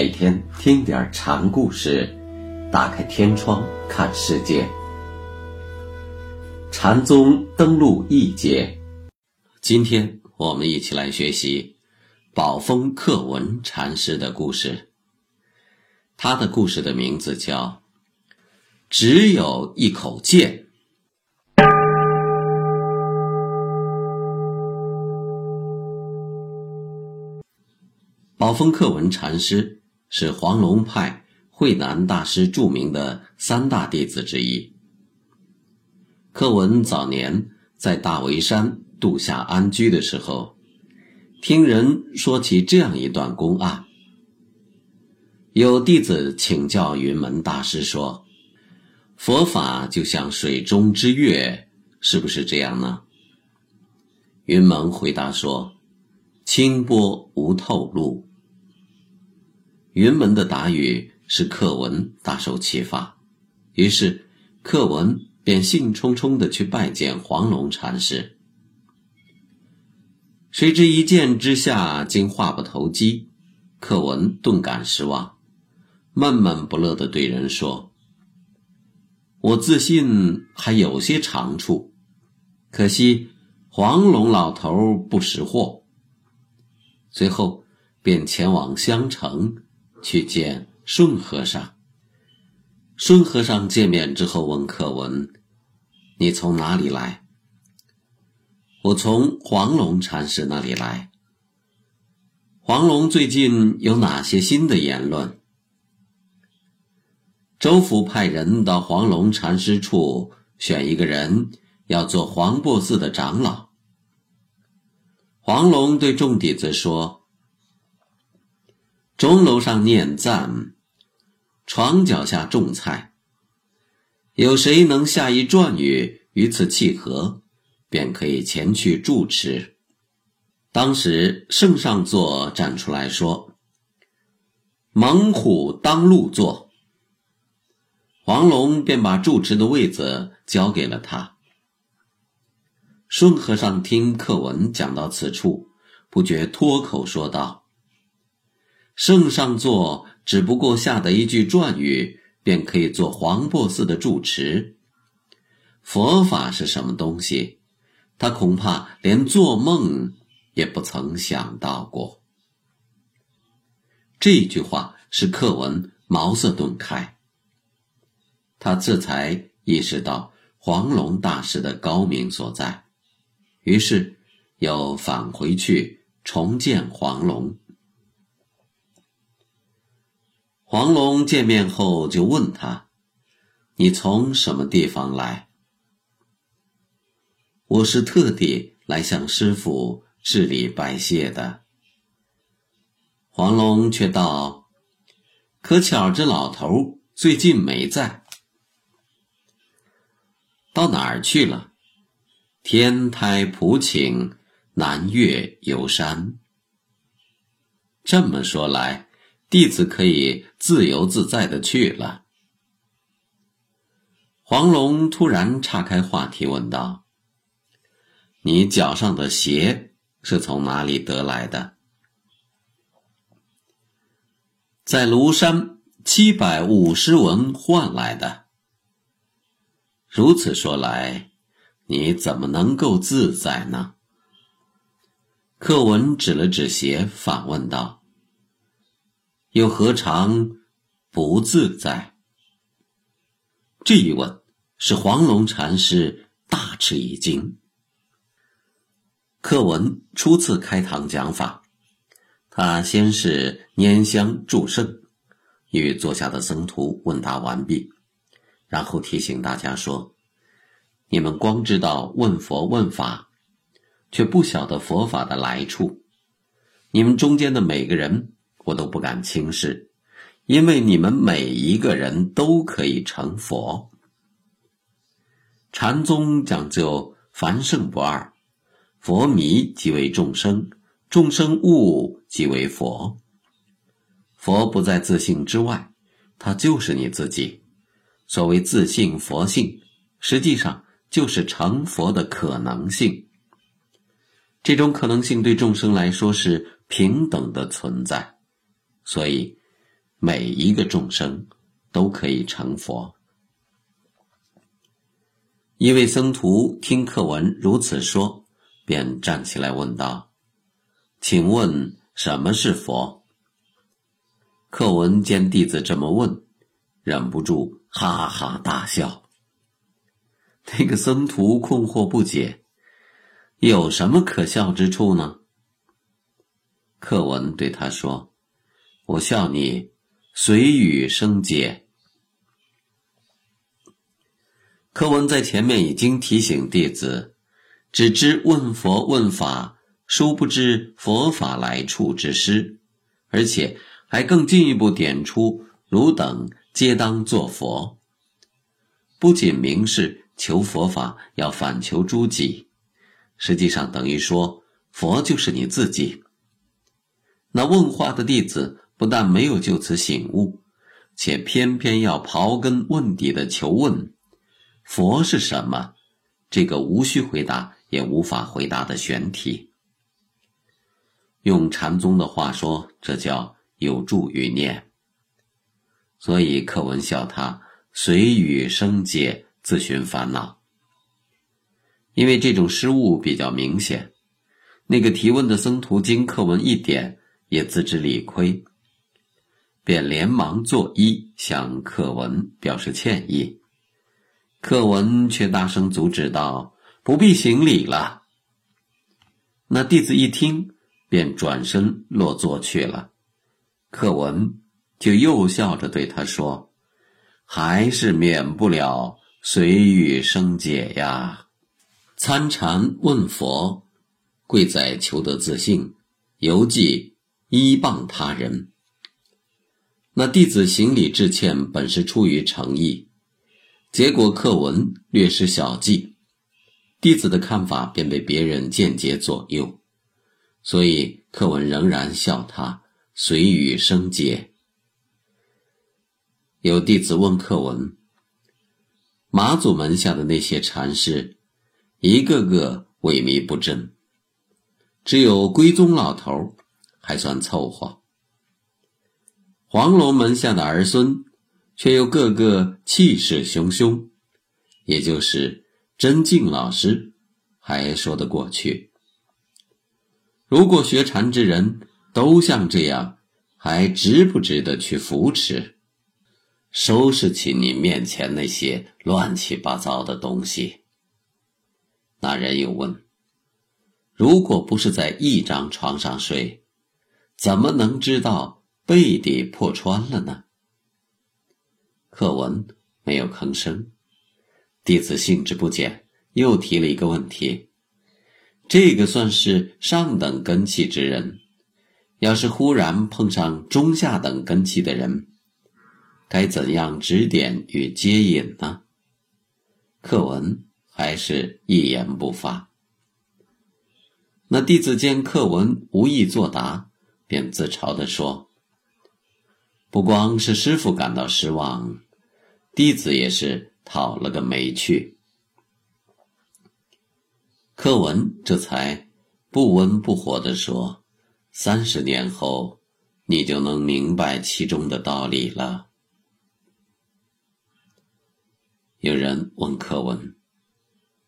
每天听点禅故事，打开天窗看世界。禅宗登陆一节，今天我们一起来学习宝峰克文禅师的故事。他的故事的名字叫“只有一口剑”。宝峰克文禅师是黄龙派慧南大师著名的三大弟子之一。克文早年在大围山度夏安居的时候，听人说起这样一段公案：有弟子请教云门大师说：“佛法就像水中之月，是不是这样呢？”云门回答说：“清波无透露。”云门的答语使课文大受启发，于是课文便兴冲冲地去拜见黄龙禅师。谁知一见之下，竟话不投机，课文顿感失望，闷闷不乐地对人说：“我自信还有些长处，可惜黄龙老头不识货。”随后便前往襄城。去见顺和尚。顺和尚见面之后问课文：“你从哪里来？”“我从黄龙禅师那里来。”“黄龙最近有哪些新的言论？”“周府派人到黄龙禅师处选一个人，要做黄檗寺的长老。”黄龙对众弟子说。钟楼上念赞，床脚下种菜。有谁能下一转语与此契合，便可以前去住持。当时圣上座站出来说：“猛虎当路坐。”黄龙便把住持的位子交给了他。顺和尚听课文讲到此处，不觉脱口说道。圣上座只不过下的一句转语，便可以做黄檗寺的住持。佛法是什么东西？他恐怕连做梦也不曾想到过。这句话使课文茅塞顿开，他这才意识到黄龙大师的高明所在，于是又返回去重见黄龙。黄龙见面后就问他：“你从什么地方来？”“我是特地来向师傅致礼拜谢的。”黄龙却道：“可巧这老头最近没在，到哪儿去了？天台普请，南岳游山。这么说来。”弟子可以自由自在的去了。黄龙突然岔开话题问道：“你脚上的鞋是从哪里得来的？”在庐山七百五十文换来的。如此说来，你怎么能够自在呢？课文指了指鞋，反问道。又何尝不自在？这一问使黄龙禅师大吃一惊。课文初次开堂讲法，他先是拈香祝圣，与座下的僧徒问答完毕，然后提醒大家说：“你们光知道问佛问法，却不晓得佛法的来处。你们中间的每个人。”我都不敢轻视，因为你们每一个人都可以成佛。禅宗讲究凡圣不二，佛迷即为众生，众生悟即为佛。佛不在自信之外，它就是你自己。所谓自信佛性，实际上就是成佛的可能性。这种可能性对众生来说是平等的存在。所以，每一个众生都可以成佛。一位僧徒听课文如此说，便站起来问道：“请问什么是佛？”课文见弟子这么问，忍不住哈哈大笑。那个僧徒困惑不解：“有什么可笑之处呢？”课文对他说：“我笑你随语生解。”课文在前面已经提醒弟子，只知问佛问法，殊不知佛法来处之师，而且还更进一步点出汝等皆当作佛。不仅明示求佛法要反求诸己，实际上等于说佛就是你自己。那问话的弟子不但没有就此醒悟，且偏偏要刨根问底的求问：佛是什么？这个无需回答也无法回答的玄题。用禅宗的话说，这叫有助于念。所以课文笑他随语生解，自寻烦恼。因为这种失误比较明显，那个提问的僧徒经课文一点。也自知理亏，便连忙作揖向课文表示歉意。课文却大声阻止道：“不必行礼了。”那弟子一听，便转身落座去了。课文就又笑着对他说：“还是免不了随遇生解呀。参禅问佛，贵在求得自信，犹记。”依傍他人，那弟子行礼致歉，本是出于诚意，结果课文略施小计，弟子的看法便被别人间接左右，所以课文仍然笑他随语生解。有弟子问课文：马祖门下的那些禅师，一个个萎靡不振，只有归宗老头还算凑合，黄龙门下的儿孙却又个个气势汹汹，也就是真静老师还说得过去。如果学禅之人都像这样，还值不值得去扶持、收拾起你面前那些乱七八糟的东西？那人又问：如果不是在一张床上睡？怎么能知道背底破穿了呢？课文没有吭声，弟子兴致不减，又提了一个问题：这个算是上等根器之人，要是忽然碰上中下等根器的人，该怎样指点与接引呢？课文还是一言不发。那弟子见课文无意作答。便自嘲地说：“不光是师傅感到失望，弟子也是讨了个没趣。”课文这才不温不火地说：“三十年后，你就能明白其中的道理了。”有人问课文：“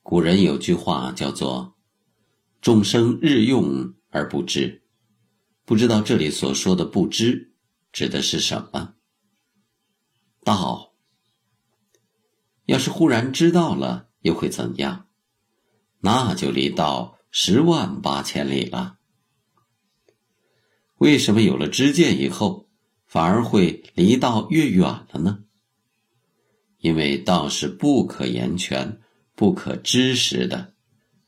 古人有句话叫做‘众生日用而不知’。”不知道这里所说的“不知”指的是什么？道。要是忽然知道了，又会怎样？那就离道十万八千里了。为什么有了知见以后，反而会离道越远了呢？因为道是不可言全、不可知识的，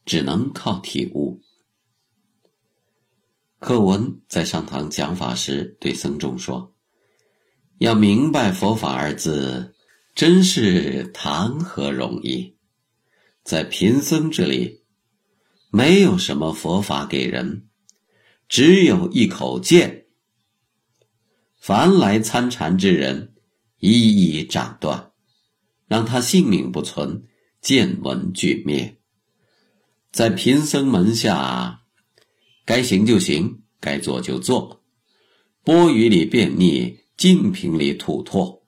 只能靠体悟。课文在上堂讲法时对僧众说：“要明白佛法二字，真是谈何容易！在贫僧这里，没有什么佛法给人，只有一口剑。凡来参禅之人，一一斩断，让他性命不存，见闻俱灭。在贫僧门下。”该行就行，该做就做，钵盂里便溺，净瓶里吐唾。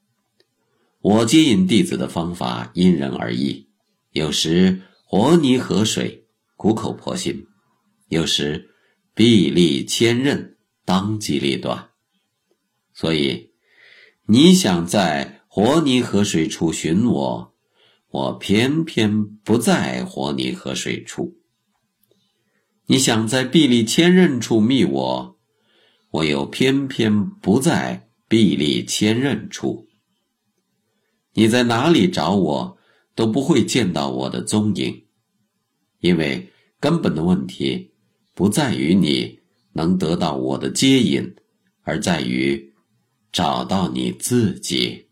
我接引弟子的方法因人而异，有时和泥河水，苦口婆心；有时臂力千仞，当机立断。所以，你想在和泥河水处寻我，我偏偏不在和泥河水处；你想在臂力千仞处觅我，我又偏偏不在臂力千仞处。你在哪里找我，都不会见到我的踪影，因为根本的问题不在于你能得到我的接引，而在于找到你自己。